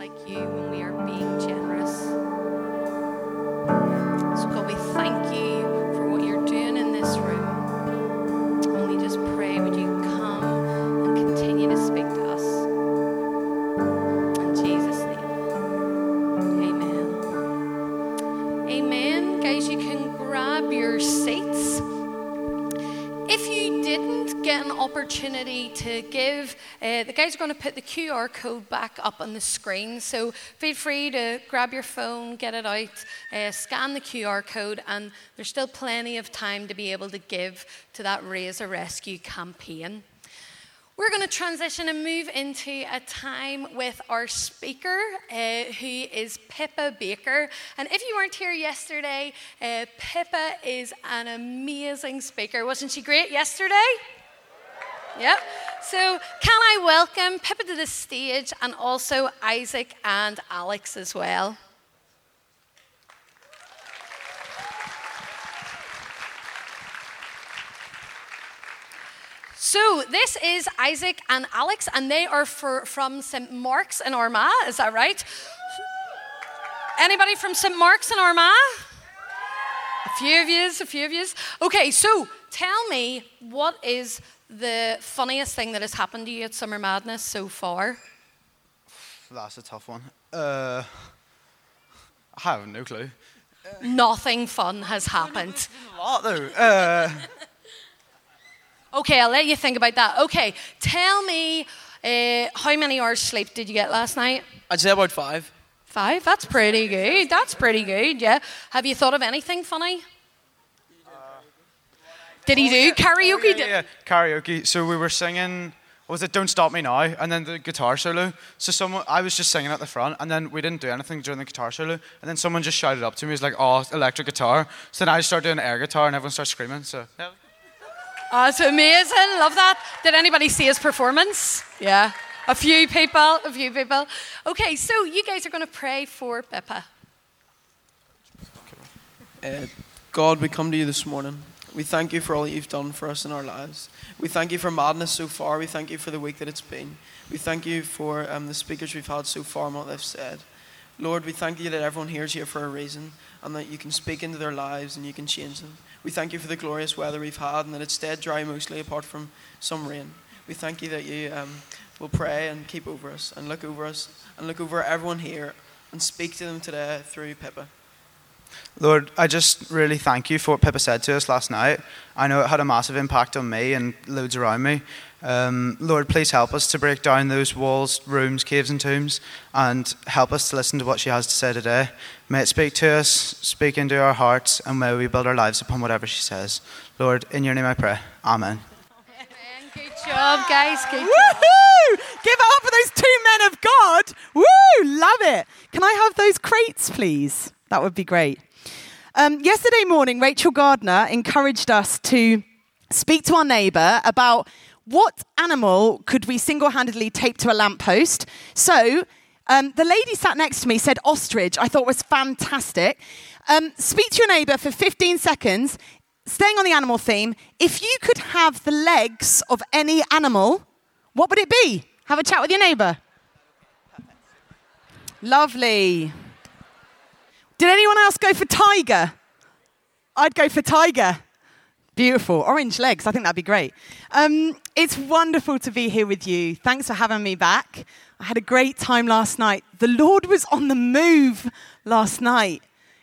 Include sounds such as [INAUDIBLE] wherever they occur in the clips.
like you the guys are going to put the QR code back up on the screen. So feel free to grab your phone, get it out, uh, scan the QR code, and there's still plenty of time to be able to give to that Raise a Rescue campaign. We're going to transition and move into a time with our speaker, uh, who is Pippa Baker. And if you weren't here yesterday, uh, Pippa is an amazing speaker. Wasn't she great yesterday? Yep. So, can I welcome Pippa to the stage and also Isaac and Alex as well? So this is Isaac and Alex, and they are for, from St. Mark's in Armagh. Is that right? Anybody from St. Mark's in Armagh? A few of yous, a few of yous. Okay, so tell me what is the funniest thing that has happened to you at Summer Madness so far? That's a tough one. Uh, I have no clue. Nothing fun has happened. A lot though. Uh, Okay, I'll let you think about that. Okay, tell me uh, how many hours sleep did you get last night? I'd say about five. Five? That's pretty good. That's pretty good, yeah. Have you thought of anything funny? Did he do karaoke? yeah, yeah, karaoke. So we were singing. what Was it "Don't Stop Me Now" and then the guitar solo? So someone, I was just singing at the front, and then we didn't do anything during the guitar solo, and then someone just shouted up to me, "Was like, oh, electric guitar." So then I started doing air guitar, and everyone started screaming. So yeah. Oh, it's amazing. Love that. Did anybody see his performance? Yeah. A few people, a few people. Okay, so you guys are going to pray for Pippa. Uh, God, we come to you this morning. We thank you for all you've done for us in our lives. We thank you for madness so far. We thank you for the week that it's been. We thank you for um, the speakers we've had so far and what they've said. Lord, we thank you that everyone here is here for a reason and that you can speak into their lives and you can change them. We thank you for the glorious weather we've had and that it's stayed dry mostly apart from some rain. We thank you that you um, will pray and keep over us and look over us and look over everyone here and speak to them today through Pippa. Lord, I just really thank you for what Pippa said to us last night. I know it had a massive impact on me and loads around me. Um, Lord, please help us to break down those walls, rooms, caves, and tombs, and help us to listen to what she has to say today. May it speak to us, speak into our hearts, and may we build our lives upon whatever she says. Lord, in your name I pray. Amen. Good job, guys. Good job. Give it up for those two men of God. Woo! Love it. Can I have those crates, please? That would be great. Um, yesterday morning, Rachel Gardner encouraged us to speak to our neighbour about what animal could we single-handedly tape to a lamppost. So um, the lady sat next to me said ostrich. I thought was fantastic. Um, speak to your neighbour for 15 seconds. Staying on the animal theme, if you could have the legs of any animal, what would it be? Have a chat with your neighbour. Lovely. Did anyone else go for tiger? I'd go for tiger. Beautiful. Orange legs. I think that'd be great. Um, it's wonderful to be here with you. Thanks for having me back. I had a great time last night. The Lord was on the move last night.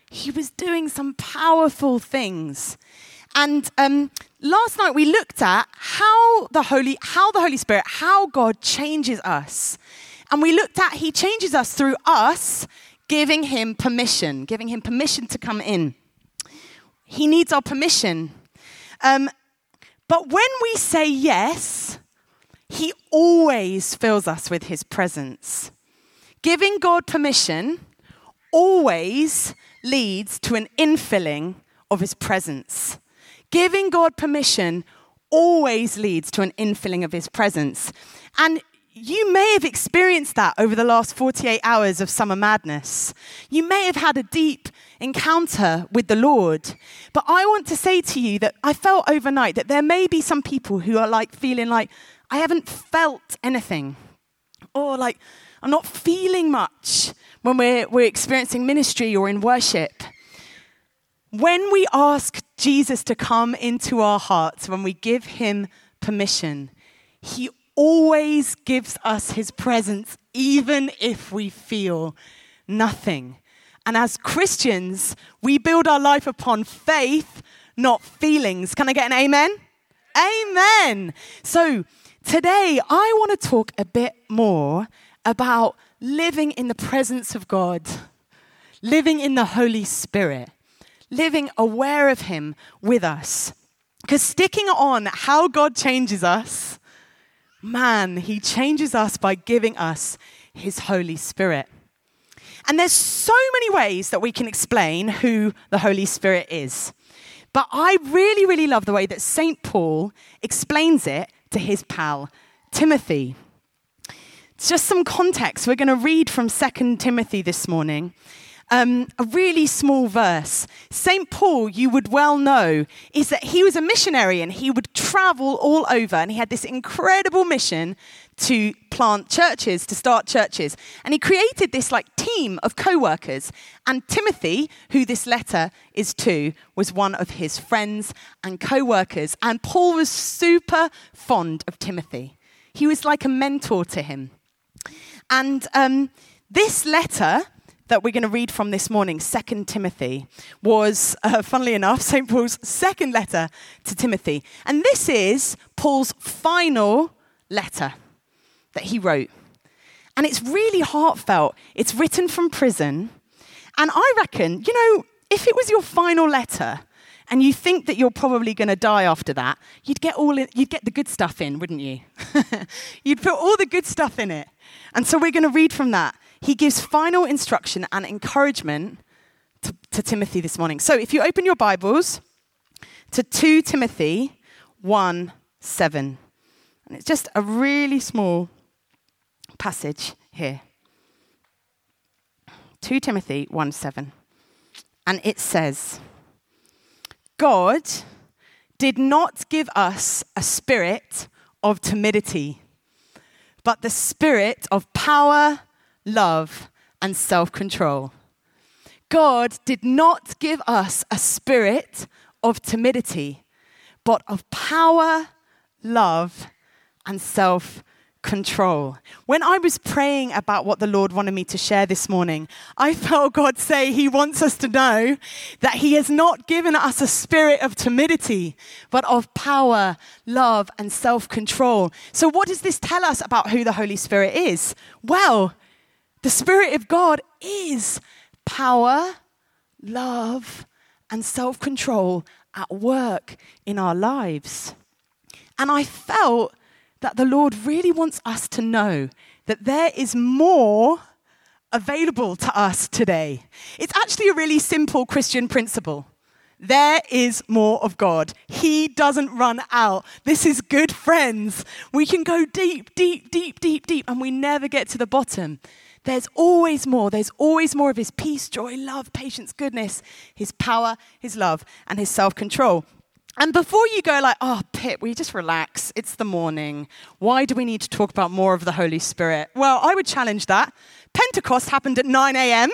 He was doing some powerful things. And um, last night we looked at how the Holy, how the Holy Spirit, how God changes us. And we looked at He changes us through us giving Him permission, giving Him permission to come in. He needs our permission. Um, but when we say yes, He always fills us with His presence. Giving God permission always leads to an infilling of His presence. Giving God permission always leads to an infilling of His presence. And you may have experienced that over the last 48 hours of summer madness. You may have had a deep encounter with the Lord. But I want to say to you that I felt overnight that there may be some people who are like feeling like, I haven't felt anything. Or like, I'm not feeling much when we're, we're experiencing ministry or in worship. When we ask Jesus to come into our hearts, when we give him permission, he always gives us his presence, even if we feel nothing. And as Christians, we build our life upon faith, not feelings. Can I get an amen? Amen. So today, I want to talk a bit more about living in the presence of God, living in the Holy Spirit, living aware of Him with us. Because sticking on how God changes us, man, He changes us by giving us His Holy Spirit. And there's so many ways that we can explain who the Holy Spirit is. But I really, really love the way that St. Paul explains it to his pal, Timothy. Just some context. We're going to read from 2 Timothy this morning. Um, a really small verse. St. Paul, you would well know, is that he was a missionary and he would travel all over and he had this incredible mission to plant churches, to start churches. And he created this like team of co-workers. And Timothy, who this letter is to, was one of his friends and co-workers. And Paul was super fond of Timothy. He was like a mentor to him. And um, this letter that we're going to read from this morning, 2 Timothy, was, uh, funnily enough, St. Paul's second letter to Timothy. And this is Paul's final letter that he wrote. And it's really heartfelt. It's written from prison. And I reckon, you know, if it was your final letter and you think that you're probably going to die after that, you'd get all in, you'd get the good stuff in, wouldn't you? [LAUGHS] you'd put all the good stuff in it. And so we're going to read from that he gives final instruction and encouragement to, to, Timothy this morning. So if you open your Bibles to 2 Timothy 1 7, and it's just a really small passage here. 2 Timothy 1 7. And it says, God did not give us a spirit of timidity, but the spirit of power love, and self control. God did not give us a spirit of timidity, but of power, love, and self control. When I was praying about what the Lord wanted me to share this morning, I felt God say He wants us to know that He has not given us a spirit of timidity, but of power, love, and self control. So, what does this tell us about who the Holy Spirit is? Well, the Spirit of God is power, love, and self control at work in our lives. And I felt that the Lord really wants us to know that there is more available to us today. It's actually a really simple Christian principle. There is more of God. He doesn't run out. This is good friends. We can go deep, deep, deep, deep, deep, and we never get to the bottom. There's always more. There's always more of his peace, joy, love, patience, goodness, his power, his love, and his self control. And before you go like, oh, Pip, we just relax. It's the morning. Why do we need to talk about more of the Holy Spirit? Well, I would challenge that. Pentecost happened at 9 a.m.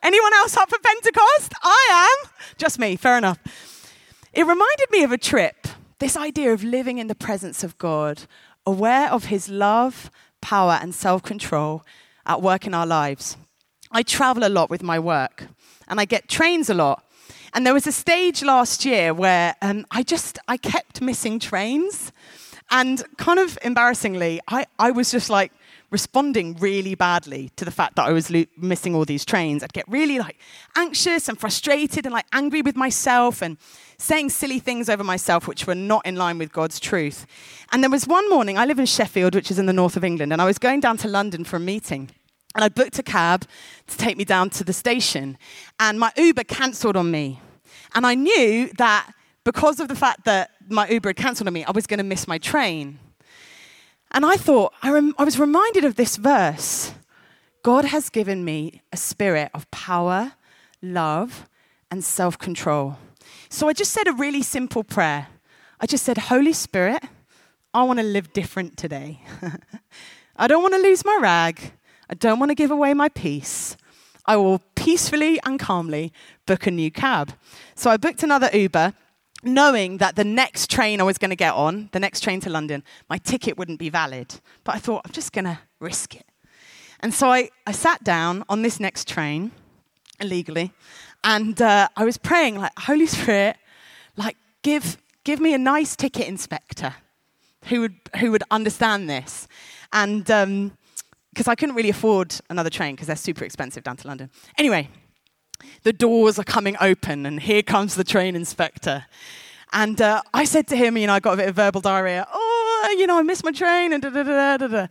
Anyone else up for Pentecost? I am. Just me, fair enough. It reminded me of a trip, this idea of living in the presence of God, aware of his love, power, and self control, at work in our lives. I travel a lot with my work and I get trains a lot. And there was a stage last year where um, I just I kept missing trains. And kind of embarrassingly, I, I was just like responding really badly to the fact that I was lo- missing all these trains. I'd get really like anxious and frustrated and like angry with myself and saying silly things over myself which were not in line with God's truth. And there was one morning, I live in Sheffield, which is in the north of England, and I was going down to London for a meeting. And I booked a cab to take me down to the station. And my Uber cancelled on me. And I knew that because of the fact that my Uber had cancelled on me, I was going to miss my train. And I thought, I, rem- I was reminded of this verse God has given me a spirit of power, love, and self control. So I just said a really simple prayer. I just said, Holy Spirit, I want to live different today. [LAUGHS] I don't want to lose my rag. I don't want to give away my peace. I will peacefully and calmly book a new cab. So I booked another Uber, knowing that the next train I was going to get on, the next train to London, my ticket wouldn't be valid. But I thought, I'm just going to risk it. And so I, I sat down on this next train, illegally, and uh, I was praying, like, Holy Spirit, like, give, give me a nice ticket inspector who would, who would understand this. And because um, I couldn't really afford another train because they're super expensive down to London. Anyway, the doors are coming open, and here comes the train inspector. And uh, I said to him, you know, I got a bit of verbal diarrhea. Oh, you know, I missed my train, and da da da da da.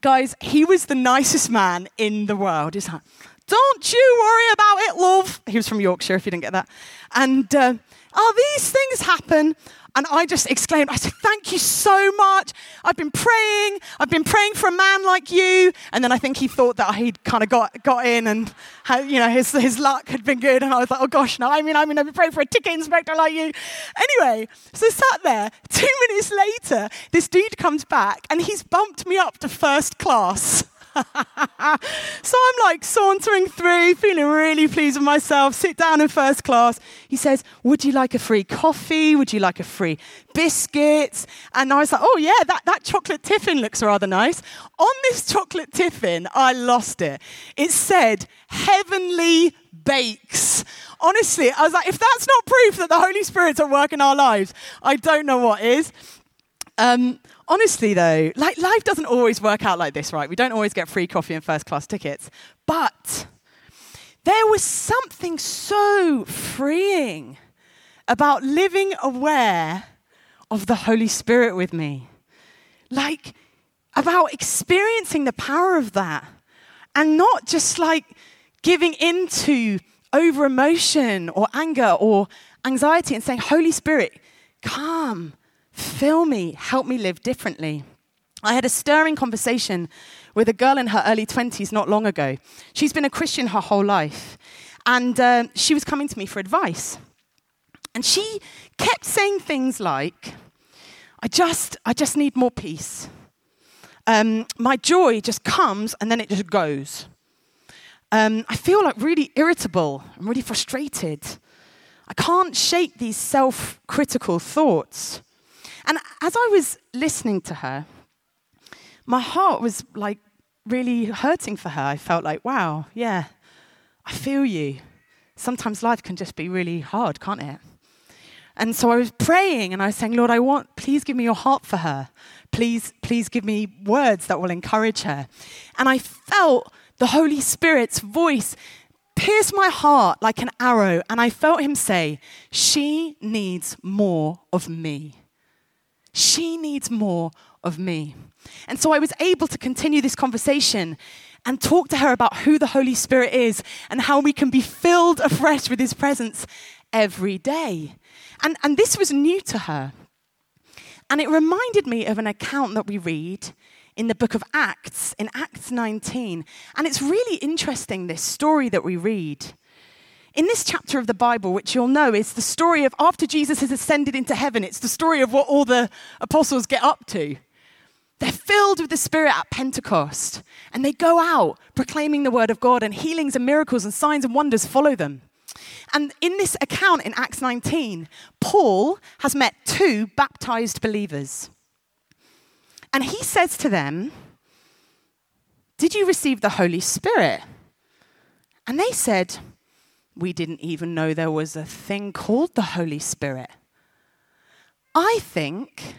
Guys, he was the nicest man in the world. He's like, don't you worry about it, love. He was from Yorkshire, if you didn't get that. And, uh, oh, these things happen. And I just exclaimed, I said, Thank you so much. I've been praying. I've been praying for a man like you. And then I think he thought that he'd kind of got, got in and, you know, his, his luck had been good. And I was like, Oh gosh, no, I mean, I mean, I've been praying for a ticket inspector like you. Anyway, so sat there. Two minutes later, this dude comes back and he's bumped me up to first class. [LAUGHS] so I'm like sauntering through, feeling really pleased with myself, sit down in first class. He says, Would you like a free coffee? Would you like a free biscuits? And I was like, Oh, yeah, that, that chocolate tiffin looks rather nice. On this chocolate tiffin, I lost it. It said, Heavenly bakes. Honestly, I was like, if that's not proof that the Holy Spirit's at work in our lives, I don't know what is. Um, honestly, though, like life doesn't always work out like this, right? We don't always get free coffee and first class tickets. But there was something so freeing about living aware of the Holy Spirit with me. Like, about experiencing the power of that and not just like giving into over emotion or anger or anxiety and saying, Holy Spirit, come Fill me, help me live differently. I had a stirring conversation with a girl in her early 20s not long ago. She's been a Christian her whole life, and uh, she was coming to me for advice. And she kept saying things like, I just, I just need more peace. Um, my joy just comes and then it just goes. Um, I feel like really irritable. I'm really frustrated. I can't shake these self critical thoughts. And as I was listening to her, my heart was like really hurting for her. I felt like, wow, yeah, I feel you. Sometimes life can just be really hard, can't it? And so I was praying and I was saying, Lord, I want, please give me your heart for her. Please, please give me words that will encourage her. And I felt the Holy Spirit's voice pierce my heart like an arrow. And I felt him say, She needs more of me. She needs more of me. And so I was able to continue this conversation and talk to her about who the Holy Spirit is and how we can be filled afresh with His presence every day. And, and this was new to her. And it reminded me of an account that we read in the book of Acts, in Acts 19. And it's really interesting, this story that we read. In this chapter of the Bible, which you'll know is the story of after Jesus has ascended into heaven, it's the story of what all the apostles get up to. They're filled with the Spirit at Pentecost, and they go out proclaiming the word of God, and healings and miracles and signs and wonders follow them. And in this account in Acts 19, Paul has met two baptized believers. And he says to them, Did you receive the Holy Spirit? And they said, we didn't even know there was a thing called the Holy Spirit. I think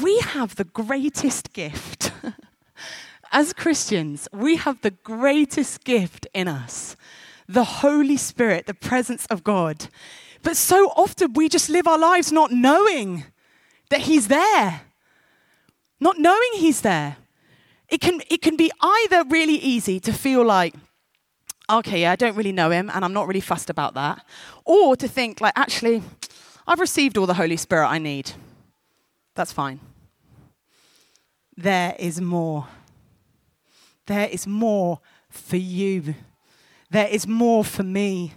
we have the greatest gift. [LAUGHS] As Christians, we have the greatest gift in us the Holy Spirit, the presence of God. But so often we just live our lives not knowing that He's there, not knowing He's there. It can, it can be either really easy to feel like, okay, yeah, I don't really know him and I'm not really fussed about that. Or to think, like, actually, I've received all the Holy Spirit I need. That's fine. There is more. There is more for you. There is more for me.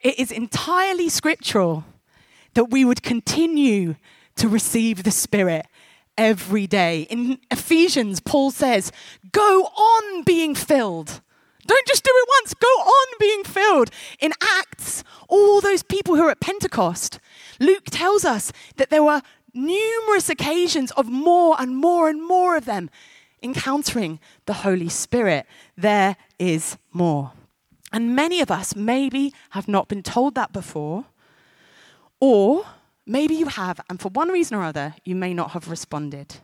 It is entirely scriptural that we would continue to receive the Spirit every day. In Ephesians, Paul says, Go on being filled. Don't just do it once, go on being filled. In Acts, all those people who are at Pentecost, Luke tells us that there were numerous occasions of more and more and more of them encountering the Holy Spirit. There is more. And many of us maybe have not been told that before, or maybe you have, and for one reason or other, you may not have responded.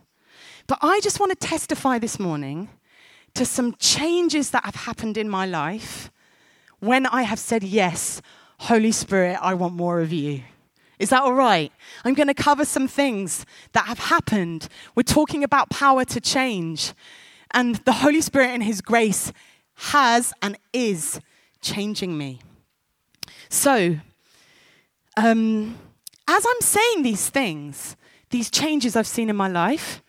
But I just want to testify this morning to some changes that have happened in my life when I have said, Yes, Holy Spirit, I want more of you. Is that all right? I'm going to cover some things that have happened. We're talking about power to change. And the Holy Spirit in His grace has and is changing me. So, um, as I'm saying these things, these changes I've seen in my life,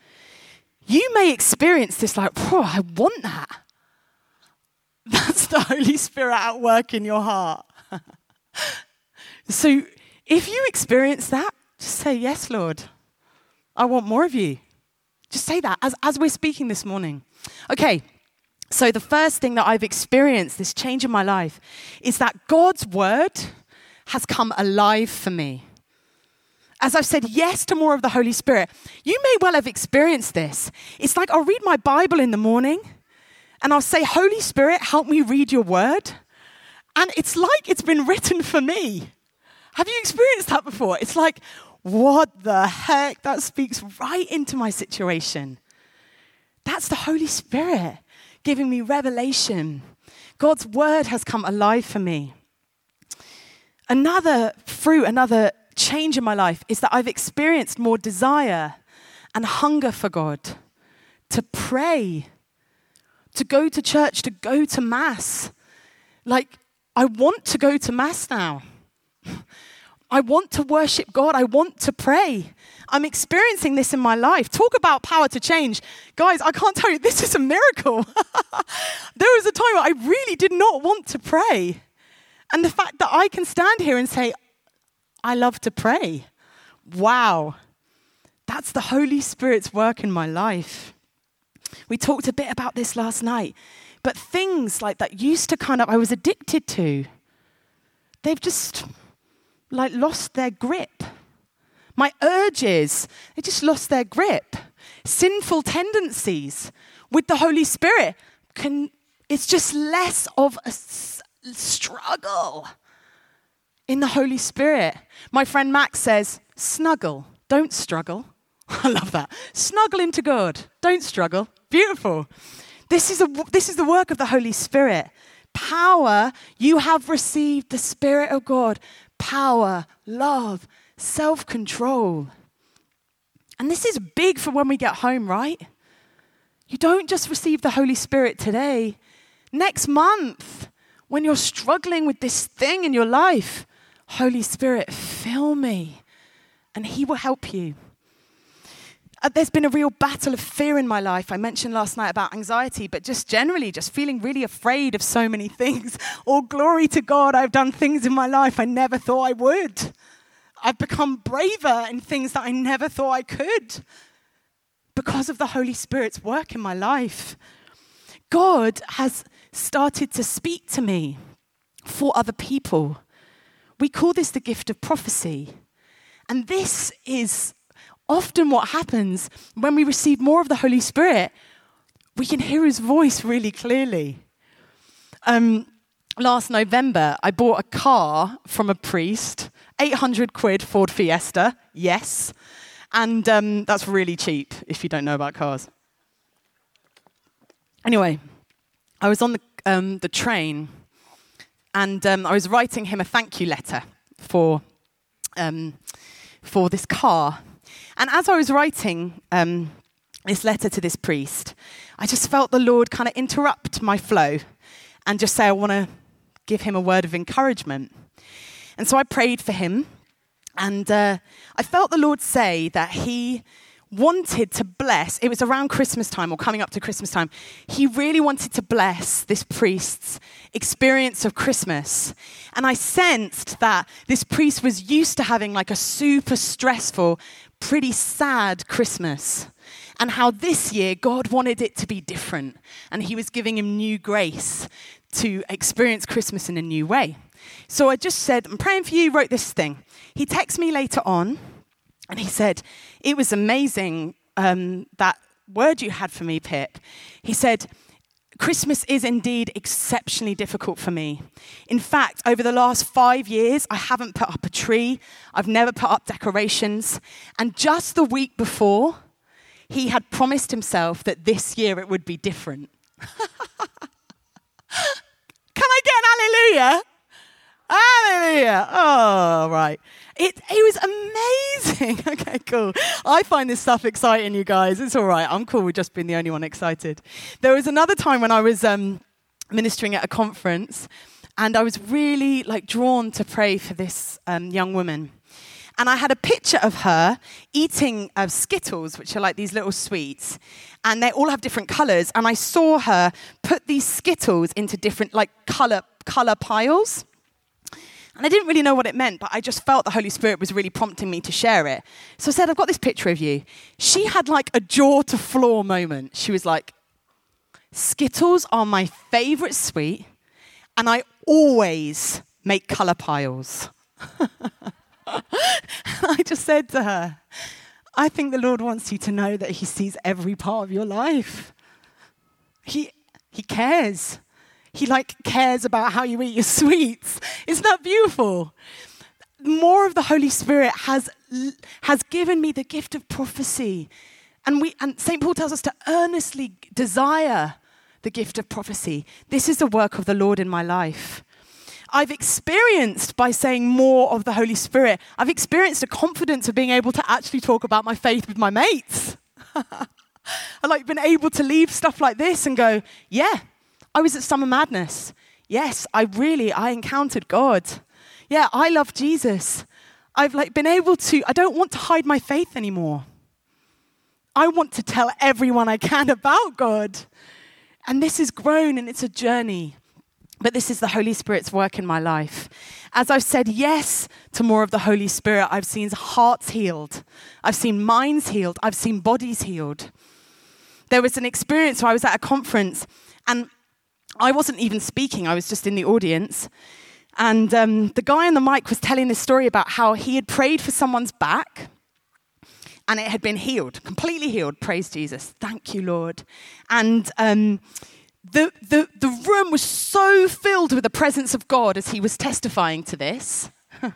you may experience this like, I want that. [LAUGHS] That's the Holy Spirit at work in your heart. [LAUGHS] so if you experience that, just say, Yes, Lord. I want more of you. Just say that as, as we're speaking this morning. Okay, so the first thing that I've experienced, this change in my life, is that God's word has come alive for me. As I've said yes to more of the Holy Spirit, you may well have experienced this. It's like I'll read my Bible in the morning and I'll say, Holy Spirit, help me read your word. And it's like it's been written [LAUGHS] for me. Have you experienced that before? It's like, what the heck? That speaks right into my situation. That's the Holy Spirit giving me revelation. God's word has come alive for me. Another fruit, another change in my life is that I've experienced more desire and hunger for God, to pray, to go to church, to go to Mass. Like, I want to go to Mass now. [LAUGHS] I want to worship God. I want to pray. I'm experiencing this in my life. Talk about power to change. Guys, I can't tell you, this is a miracle. [LAUGHS] there was a time I really did not want to pray. And the fact that I can stand here and say, I love to pray. Wow. That's the Holy Spirit's work in my life. We talked a bit about this last night, but things like that used to kind of, I was addicted to, they've just like lost their grip. My urges, they just lost their grip. Sinful tendencies with the Holy Spirit can, it's just less of a struggle in the Holy Spirit. My friend Max says, snuggle, don't struggle. [LAUGHS] I love that. Snuggle into God, don't struggle. Beautiful. This is, a, this is the work of the Holy Spirit. Power, you have received the Spirit of God power, love, self control. And this is big for when we get home, right? You don't just receive the Holy Spirit today. Next month, when you're struggling with this thing in your life, Holy Spirit, fill me, and He will help you. Uh, there's been a real battle of fear in my life. I mentioned last night about anxiety, but just generally, just feeling really afraid of so many [LAUGHS] things. All glory to God, I've done things in my life I never thought I would. I've become braver in things that I never thought I could because of the Holy Spirit's work in my life. God has started to speak to me for other people. We call this the gift of prophecy. And this is often what happens when we receive more of the Holy Spirit, we can hear his voice really clearly. Um, last November, I bought a car from a priest, 800 quid Ford Fiesta, yes. And um, that's really cheap if you don't know about cars. Anyway, I was on the, um, the train and um, I was writing him a thank you letter for, um, for this car and as I was writing um, this letter to this priest, I just felt the Lord kind of interrupt my flow and just say, I want to give him a word of encouragement. And so I prayed for him, and uh, I felt the Lord say that he wanted to bless, it was around Christmas time or coming up to Christmas time, he really wanted to bless this priest's experience of Christmas. And I sensed that this priest was used to having like a super stressful pretty sad Christmas and how this year God wanted it to be different and He was giving him new grace to experience Christmas in a new way. So I just said, I'm praying for you, wrote this thing. He texted me later on and he said, It was amazing um, that word you had for me, Pip. He said, Christmas is indeed exceptionally difficult for me. In fact, over the last five years, I haven't put up a tree, I've never put up decorations. And just the week before, he had promised himself that this year it would be different. [LAUGHS] Can I get an hallelujah? Hallelujah. Oh, right. It, it was amazing. [LAUGHS] okay, cool. I find this stuff exciting, you guys. It's all right. I'm cool with just being the only one excited. There was another time when I was um, ministering at a conference, and I was really like drawn to pray for this um, young woman. And I had a picture of her eating uh, Skittles, which are like these little sweets, and they all have different colors. And I saw her put these Skittles into different like color color piles. And I didn't really know what it meant, but I just felt the Holy Spirit was really prompting me to share it. So I said, I've got this picture of you. She had like a jaw to floor moment. She was like, Skittles are my favorite sweet, and I always make color piles. [LAUGHS] I just said to her, I think the Lord wants you to know that He sees every part of your life. He, he cares. He like cares about how you eat your [LAUGHS] sweets. Isn't that beautiful? More of the Holy Spirit has, has given me the gift of prophecy. And, we, and St. Paul tells us to earnestly desire the gift of prophecy. This is the work of the Lord in my life. I've experienced by saying more of the Holy Spirit, I've experienced a confidence of being able to actually talk about my faith with my mates. [LAUGHS] I've like been able to leave stuff like this and go, yeah, I was at Summer Madness. Yes, I really, I encountered God. Yeah, I love Jesus. I've like been able to, I don't want to hide my faith anymore. I want to tell everyone I can about God. And this has grown and it's a journey. But this is the Holy Spirit's work in my life. As I've said yes to more of the Holy Spirit, I've seen hearts healed, I've seen minds healed, I've seen bodies healed. There was an experience where I was at a conference and I wasn't even speaking, I was just in the audience. And um, the guy on the mic was telling this story about how he had prayed for someone's back and it had been healed, completely healed. Praise Jesus. Thank you, Lord. And um, the, the, the room was so filled with the presence of God as he was testifying to this. [LAUGHS]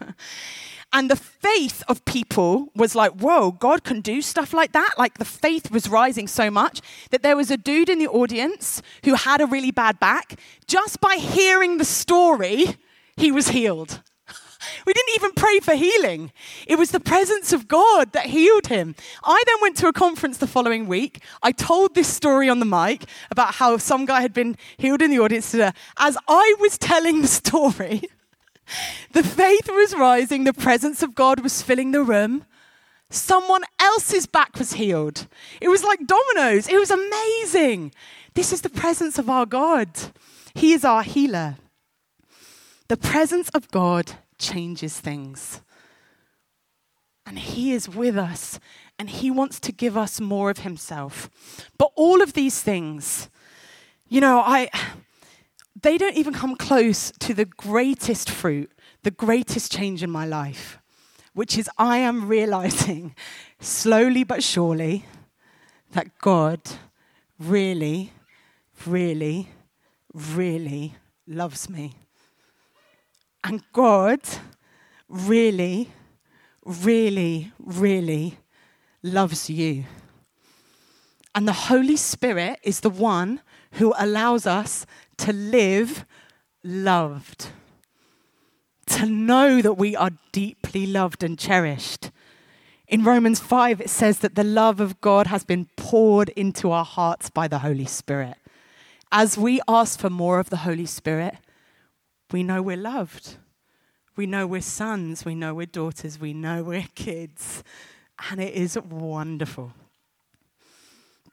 and the faith of people was like, whoa, God can do stuff like that. Like the faith was rising so much that there was a dude in the audience who had a really bad back. Just by hearing the story, he was healed. [LAUGHS] We didn't even pray for healing. It was the presence of God that healed him. I then went to a conference the following week. I told this story on the mic about how some guy had been healed in the audience. As I was telling the [LAUGHS] story, the faith was rising, the presence of God was filling the room. Someone else's back was healed. It was like dominoes. It was amazing. This is the presence of our God. He is our healer. The presence of God changes things. And He is with us and He wants to give us more of Himself. But all of these things, you know, I. They don't even come close to the greatest fruit, the greatest change in my life, which is I am realizing [LAUGHS] slowly but surely that God really, really, really loves me. And God really, really, really loves you. And the Holy Spirit is the one who allows us to live loved, to know that we are deeply loved and cherished. In Romans 5, it says that the love of God has been poured into our hearts by the Holy Spirit. As we ask for more of the Holy Spirit, we know we're loved. We know we're sons. We know we're daughters. We know we're kids. And it is wonderful.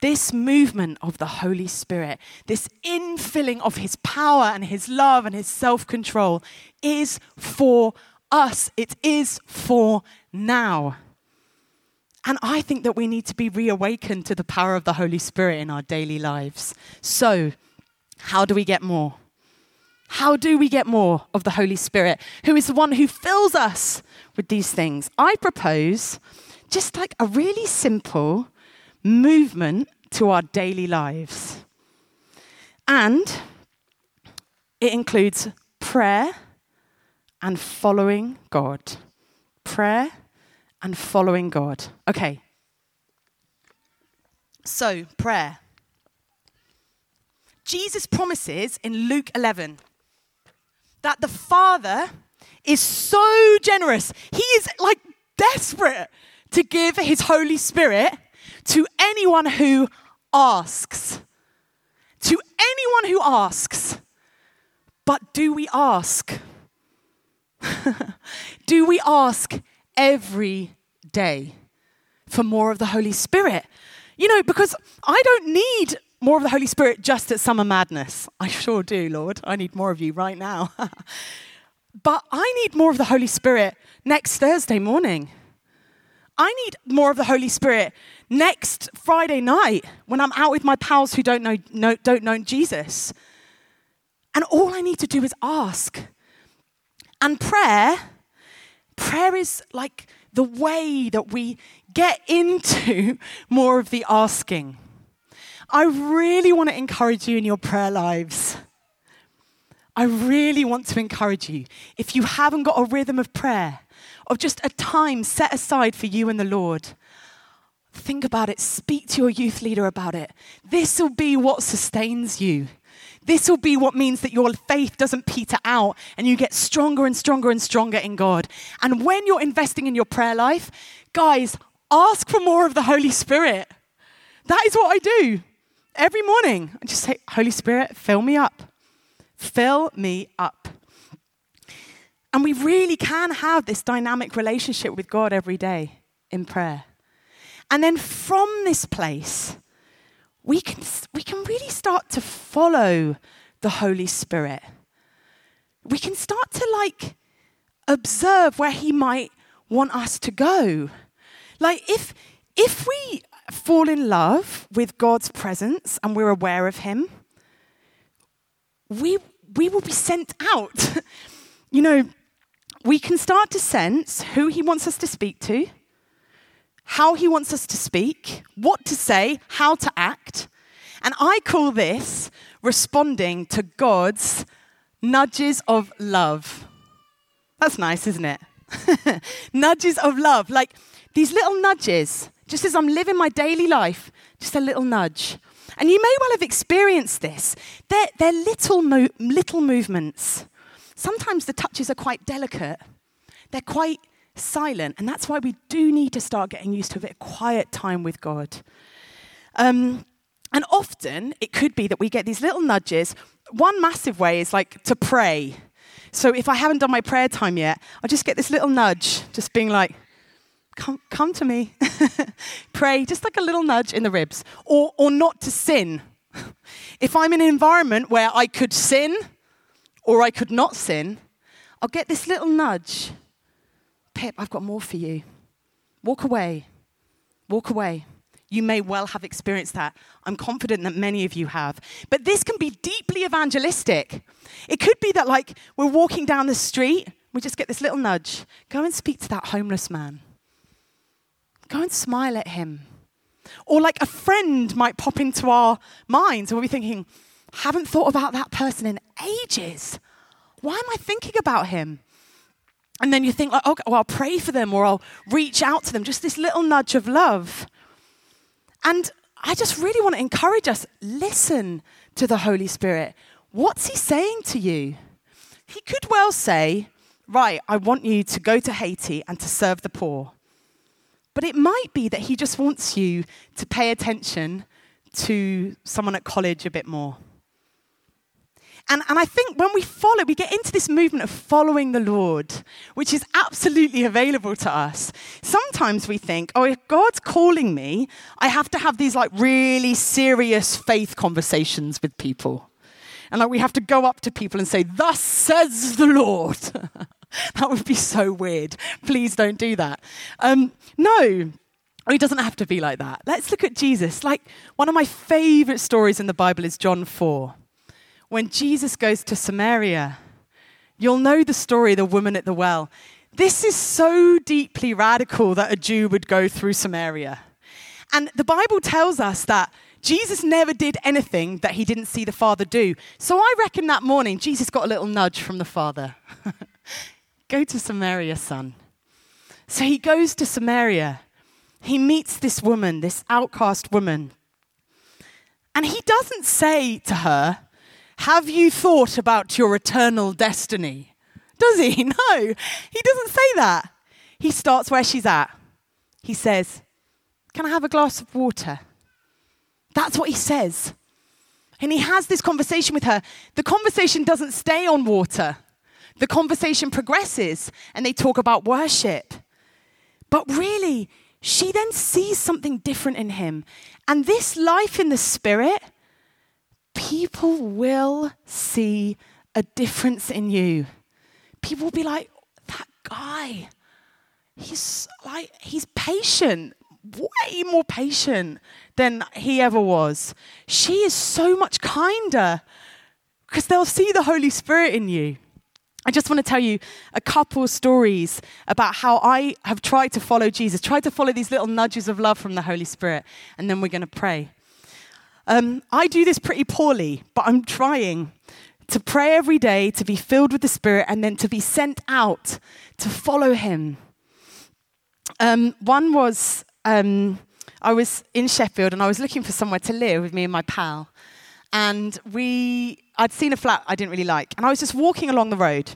This movement of the Holy Spirit, this infilling of His power and His love and His self control is for us. It is for now. And I think that we need to be reawakened to the power of the Holy Spirit in our daily lives. So, how do we get more? How do we get more of the Holy Spirit, who is the one who fills us with these things? I propose just like a really simple movement to our daily lives. And it includes prayer and following God. Prayer and following God. Okay. So, prayer. Jesus promises in Luke 11 that the Father is so generous. He is like desperate to give his Holy Spirit to anyone who asks. To anyone who asks. But do we ask? [LAUGHS] do we ask every day for more of the Holy Spirit? You know, because I don't need more of the Holy Spirit just at summer madness. I sure do, Lord. I need more of you right now. [LAUGHS] but I need more of the Holy Spirit next Thursday morning. I need more of the Holy Spirit next Friday night when I'm out with my pals who don't know, know, don't know Jesus. And all I need to do is ask. And prayer, prayer is like the way that we get into more of the asking. I really want to encourage you in your prayer lives. I really want to encourage you. If you haven't got a rhythm of prayer, of just a time set aside for you and the Lord, think about it. Speak to your youth leader about it. This will be what sustains you. This will be what means that your faith doesn't peter out and you get stronger and stronger and stronger in God. And when you're investing in your prayer life, guys, ask for more of the Holy Spirit. That is what I do every morning. I just say, Holy Spirit, fill me up. Fill me up. And we really can have this dynamic relationship with God every day in prayer. And then from this place, we can, we can really start to follow the Holy Spirit. We can start to like observe where He might want us to go. Like if, if we fall in love with God's presence and we're aware of Him, we, we will be sent out. [LAUGHS] you know, we can start to sense who He wants us to speak to, how He wants us to speak, what to say, how to act. And I call this responding to God's nudges of love. That's nice, isn't it? [LAUGHS] nudges of love. Like these little nudges, just as I'm living my daily life, just a little nudge. And you may well have experienced this. They're, they're little, mo- little movements sometimes the touches are quite delicate, they're quite silent, and that's why we do need to start getting used to a bit of quiet time with God. Um, and often it could be that we get these little nudges. One massive way is like to pray. So if I haven't done my prayer time yet, I just get this little nudge, just being like, come, come to me. [LAUGHS] pray, just like a little nudge in the ribs. Or, or not to sin. If I'm in an environment where I could sin, or I could not sin, I'll get this little nudge. Pip, I've got more for you. Walk away. Walk away. You may well have experienced that. I'm confident that many of you have. But this can be deeply evangelistic. It could be that, like, we're walking down the street, we just get this little nudge. Go and speak to that homeless man. Go and smile at him. Or, like, a friend might pop into our minds, and we'll be thinking, haven't thought about that person in ages. Why am I thinking about him? And then you think, like, okay, well, I'll pray for them or I'll reach out to them, just this little nudge of love. And I just really want to encourage us listen to the Holy Spirit. What's He saying to you? He could well say, Right, I want you to go to Haiti and to serve the poor. But it might be that He just wants you to pay attention to someone at college a bit more and, and I think when we follow, we get into this movement of following the Lord, which is absolutely available to us. Sometimes we think, oh, if God's calling me, I have to have these like really serious faith conversations with people. And like we have to go up to people and say, Thus says the Lord. [LAUGHS] that would be so weird. Please don't do that. Um, no, he doesn't have to be like that. Let's look at Jesus. Like one of my favorite stories in the Bible is John 4. When Jesus goes to Samaria, you'll know the story of the woman at the well. This is so deeply radical that a Jew would go through Samaria. And the Bible tells us that Jesus never did anything that he didn't see the Father do. So I reckon that morning Jesus got a little nudge from the Father [LAUGHS] Go to Samaria, son. So he goes to Samaria. He meets this woman, this outcast woman. And he doesn't say to her, Have you thought about your eternal destiny? Does he? [LAUGHS] No, he doesn't say that. He starts where she's at. He says, Can I have a glass of water? That's what he says. And he has this conversation with her. The conversation doesn't stay on water, the conversation progresses and they talk about worship. But really, she then sees something different in him. And this life in the spirit, people will see a difference in you. People will be like, that guy, he's like, he's patient way more patient than he ever was. She is so much kinder because they'll see the Holy Spirit in you. I just want to tell you a couple stories about how I have tried to follow Jesus, tried to follow these little nudges of love from the Holy Spirit, and then we're going to pray. Um, I do this pretty poorly, but I'm trying to pray every day, to be filled with the Spirit, and then to be sent out to follow Him. Um, one was um, I was in Sheffield and I was looking for somewhere to live with me and my pal. And we, I'd seen a flat I didn't really like. And I was just walking along the road.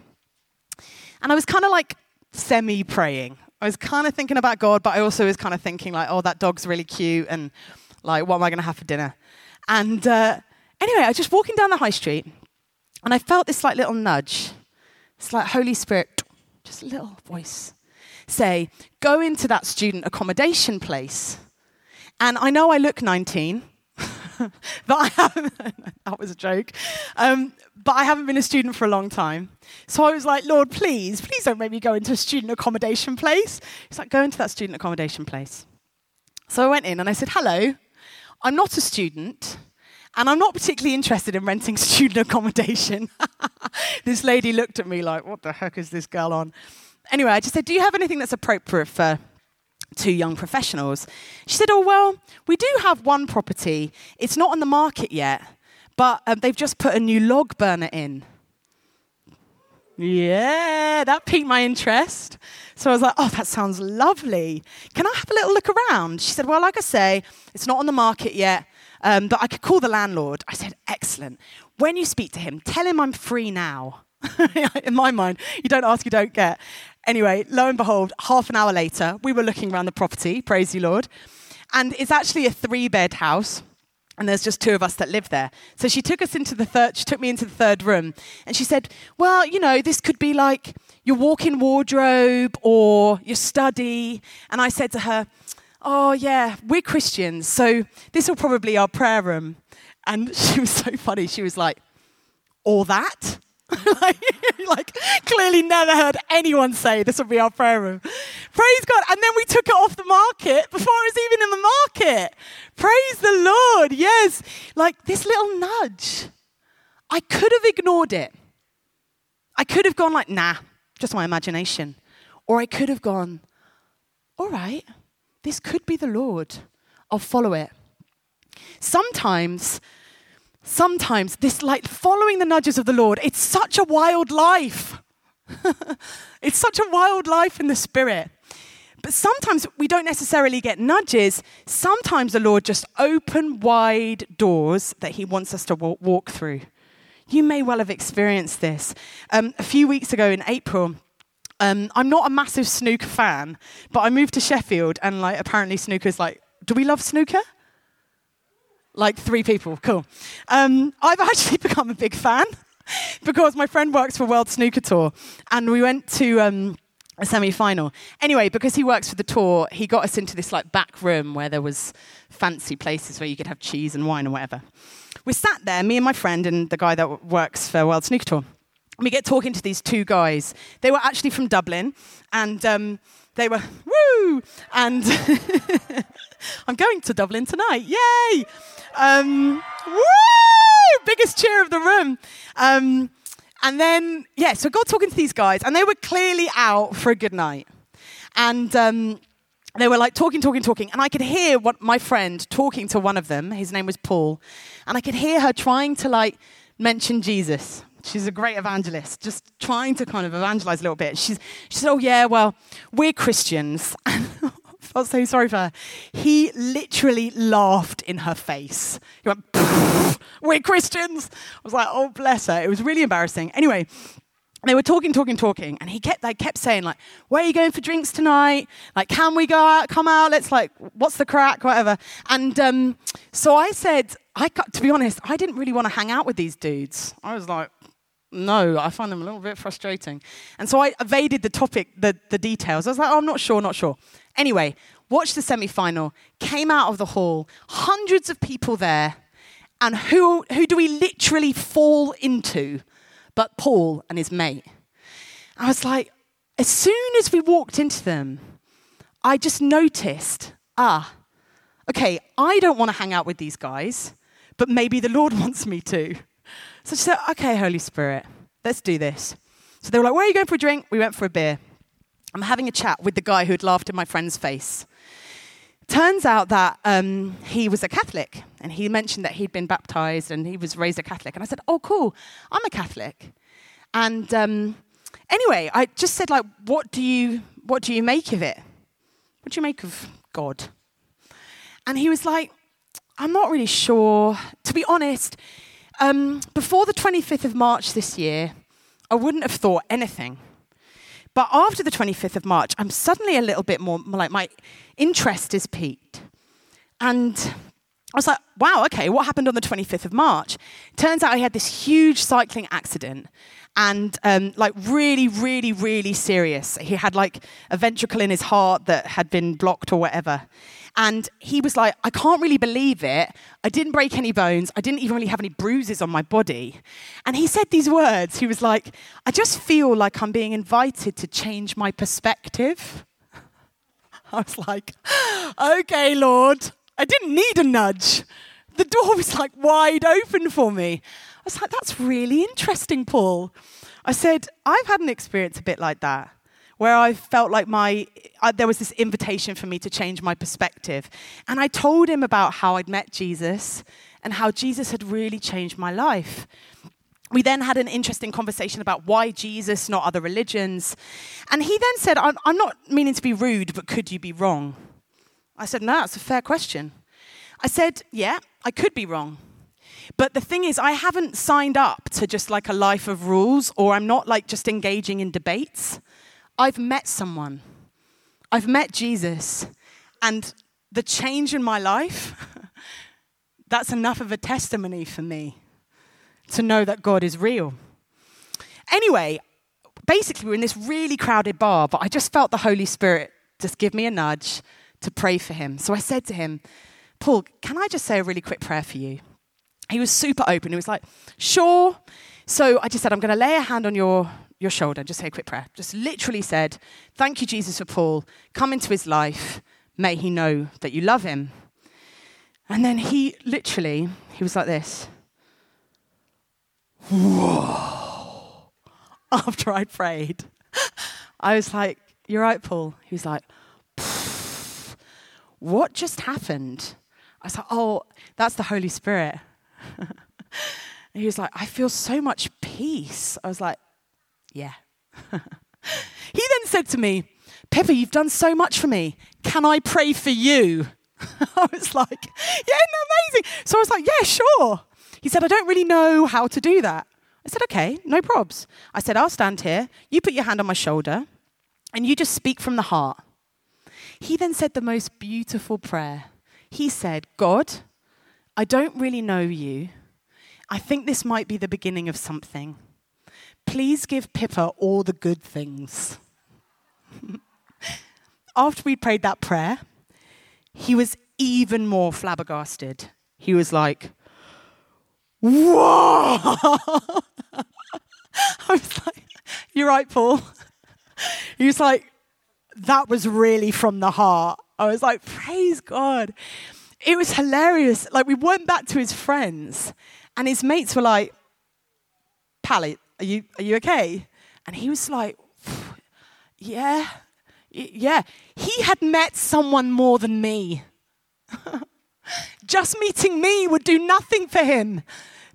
And I was kind of like semi praying. I was kind of thinking about God, but I also was kind of thinking, like, oh, that dog's really cute. And like, what am I going to have for dinner? And uh, anyway, I was just walking down the high street. And I felt this like little nudge. It's like Holy Spirit, just a little voice say, go into that student accommodation place. And I know I look 19, [LAUGHS] but I haven't, [LAUGHS] that was a joke, um, but I haven't been a student for a long time. So I was like, Lord, please, please don't make me go into a student accommodation place. He's like, go into that student accommodation place. So I went in and I said, hello, I'm not a student. And I'm not particularly interested in renting [LAUGHS] student accommodation. [LAUGHS] this lady looked at me like, what the heck is this girl on? anyway, I just said, Do you have anything that's appropriate for two young professionals? She said, Oh, well, we do have one property. It's not on the market yet, but um, they've just put a new log burner in. Yeah, that piqued my interest. So I was like, oh, that sounds lovely. Can I have a little look around? She said, well, like I say, it's not on the market yet, um, but I could call the landlord. I said, excellent. When you speak to him, tell him I'm free now. [LAUGHS] in my mind, you don't ask, you don't get. Anyway, lo and behold, half an hour later, we were looking around the property, praise you, Lord. And it's actually a three bed house. And there's just two of us that live there. So she took us into the third, she took me into the third room. And she said, Well, you know, this could be like your walk in wardrobe or your study. And I said to her, Oh, yeah, we're Christians. So this will probably be our prayer room. And [LAUGHS] she was so funny. She was like, All that? [LAUGHS] like, like, clearly never heard anyone say this would be our prayer room. Praise God. And then we took it off the market before it was even in the market. Praise the Lord. Yes. Like this little nudge. I could have ignored it. I could have gone like, nah, just my imagination. Or I could have gone, all right, this could be the Lord. I'll follow it. Sometimes sometimes this like following the nudges of the Lord, it's such a wild life. [LAUGHS] it's such a wild life in the spirit. But sometimes we don't necessarily get nudges. Sometimes the Lord just open wide doors that he wants us to walk through. You may well have experienced this. Um, a few weeks ago in April, um, I'm not a massive snooker fan, but I moved to Sheffield, and like apparently snooker's like, do we love snooker? Like three people, cool. Um, I've actually [LAUGHS] become a big fan [LAUGHS] because my friend works for World Snooker Tour, and we went to um, a semi-final. Anyway, because he works for the tour, he got us into this like back room where there was fancy places where you could have cheese and wine and whatever. We sat there, me and my friend and the guy that works for World Snooker Tour. We get talking to these two guys. They were actually from Dublin, and um, they were, woo, woo! And [LAUGHS] [LAUGHS] I'm going to Dublin tonight. Yay! Um, woo! Biggest cheer of the room. Um, and then, yeah, so I got talking to these guys, and they were clearly out for a good night. And um, they were like talking, talking, talking, and I could hear what my friend talking to one of them. His name was Paul, and I could hear her trying to like mention Jesus. She's a great evangelist, just trying to kind of evangelize a little bit. She's, she said, "Oh yeah, well, we're Christians." [LAUGHS] Felt so sorry for her. He literally laughed in her face. He went, "We're Christians." I was like, "Oh bless her." It was really embarrassing. Anyway, they were talking, talking, talking, and he kept they kept saying like, "Where are you going for drinks tonight? Like, can we go out? Come out? Let's like, what's the crack? Whatever." And um, so I said, I to be honest, I didn't really want to hang out with these dudes. I was like, no, I find them a little bit frustrating, and so I evaded the topic, the the details. I was like, oh, I'm not sure, not sure. Anyway, watched the semi final, came out of the hall, hundreds of people there, and who who do we literally fall into? but Paul and his mate. I was like, as soon as we walked into them, I just noticed, ah, okay, I don't want to hang out with these guys, but maybe the Lord [LAUGHS] wants me to. So she said, okay, Holy Spirit, let's do this. So they were like, where are you going for a drink? We went for a beer. I'm having a chat with the guy who had laughed in my friend's face. Turns out that um, he was a Catholic, and he mentioned that he'd been baptized and he was raised a Catholic. And I said, "Oh, cool! I'm a Catholic." And um, anyway, I just said, "Like, what do you what do you make of it? What do you make of God?" And he was like, "I'm not really sure. To be honest, um, before the 25th of March this year, I wouldn't have thought anything." But after the 25th of March, I'm suddenly a little bit more like my interest is piqued. And I was like, wow, okay, what happened on the 25th of March? Turns out he had this huge cycling accident and um, like really, really, really serious. He had like a ventricle in his heart that had been blocked or whatever. And he was like, I can't really believe it. I didn't break any bones. I didn't even really have any bruises on my body. And he said these words. He was like, I just feel like I'm being invited to change my perspective. [LAUGHS] I was like, okay, Lord. I didn't need a nudge. The door was like wide open for me. I was like, that's really interesting, Paul. I said, I've had an experience a bit like that where I felt like my uh, there was this invitation for me to change my perspective. And I told him about how I'd met Jesus and how Jesus had really changed my life. We then had an interesting conversation about why Jesus, not other religions. And he then said, I'm, I'm not meaning to be rude, but could you be wrong? I said, No, that's a fair question. I said, Yeah, I could be wrong. But the thing is, I haven't signed up to just like a life of rules, or I'm not like just engaging in debates. I've met someone. I've met Jesus. And the change in my life, [LAUGHS] that's enough of a testimony for me to know that God is real. Anyway, basically, we're in this really crowded bar, but I just felt the Holy Spirit just give me a nudge to pray for him. So I said to him, Paul, can I just say a really quick prayer for you? He was super open. He was like, sure. So I just said, I'm going to lay a hand on your your shoulder, just say a quick prayer. Just literally said, Thank you, Jesus, for Paul. Come into his life. May he know that you love him. And then he literally, he was like this. Whoa. After I prayed, I was like, You're right, Paul. He was like, What just happened? I was like, Oh, that's the Holy Spirit. [LAUGHS] he was like, I feel so much peace. I was like, yeah. [LAUGHS] he then said to me, Pippa, you've done so much for me. Can I pray for you? [LAUGHS] I was like, yeah, amazing? So I was like, yeah, sure. He said, I don't really know how to do that. I said, okay, no probs. I said, I'll stand here. You put your hand on my shoulder and you just speak from the heart. He then said the most beautiful prayer. He said, God, I don't really know you. I think this might be the beginning of something. Please give Pippa all the good things. [LAUGHS] After we prayed that prayer, he was even more flabbergasted. He was like, Whoa! [LAUGHS] I was like, You're right, Paul. [LAUGHS] He was like, that was really from the heart. I was like, praise God. It was hilarious. Like, we went back to his friends, and his mates were like, Pally, are you, are you okay? And he was like, yeah, yeah. He had met someone more than me. [LAUGHS] Just meeting me would do nothing for him.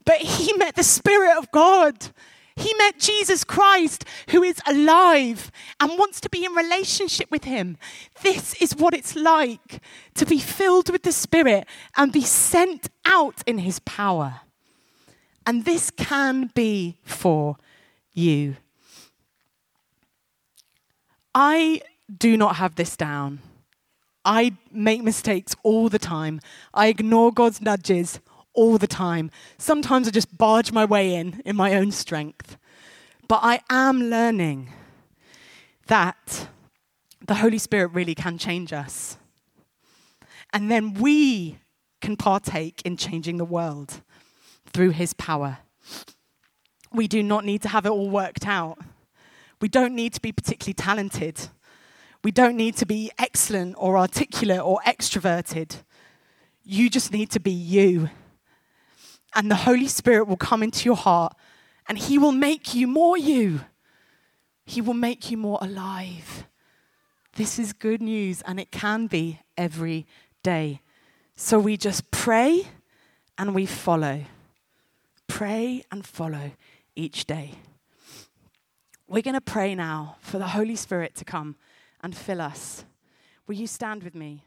But he met the Spirit of God. He met Jesus Christ, who is alive and wants to be in relationship with him. This is what it's like to be filled with the Spirit and be sent out in his power. And this can be for you. I do not have this down. I make mistakes all the time. I ignore God's nudges all the time. Sometimes I just barge my way in in my own strength. But I am learning that the Holy Spirit really can change us. And then we can partake in changing the world through his power. We do not need to have it all worked out. We don't need to be particularly talented. We don't need to be excellent or articulate or extroverted. You just need to be you. And the Holy Spirit will come into your heart and He will make you more you. He will make you more alive. This is good news and it can be every day. So we just pray and we follow. Pray and follow each day. We're going to pray now for the Holy Spirit to come and fill us. Will you stand with me?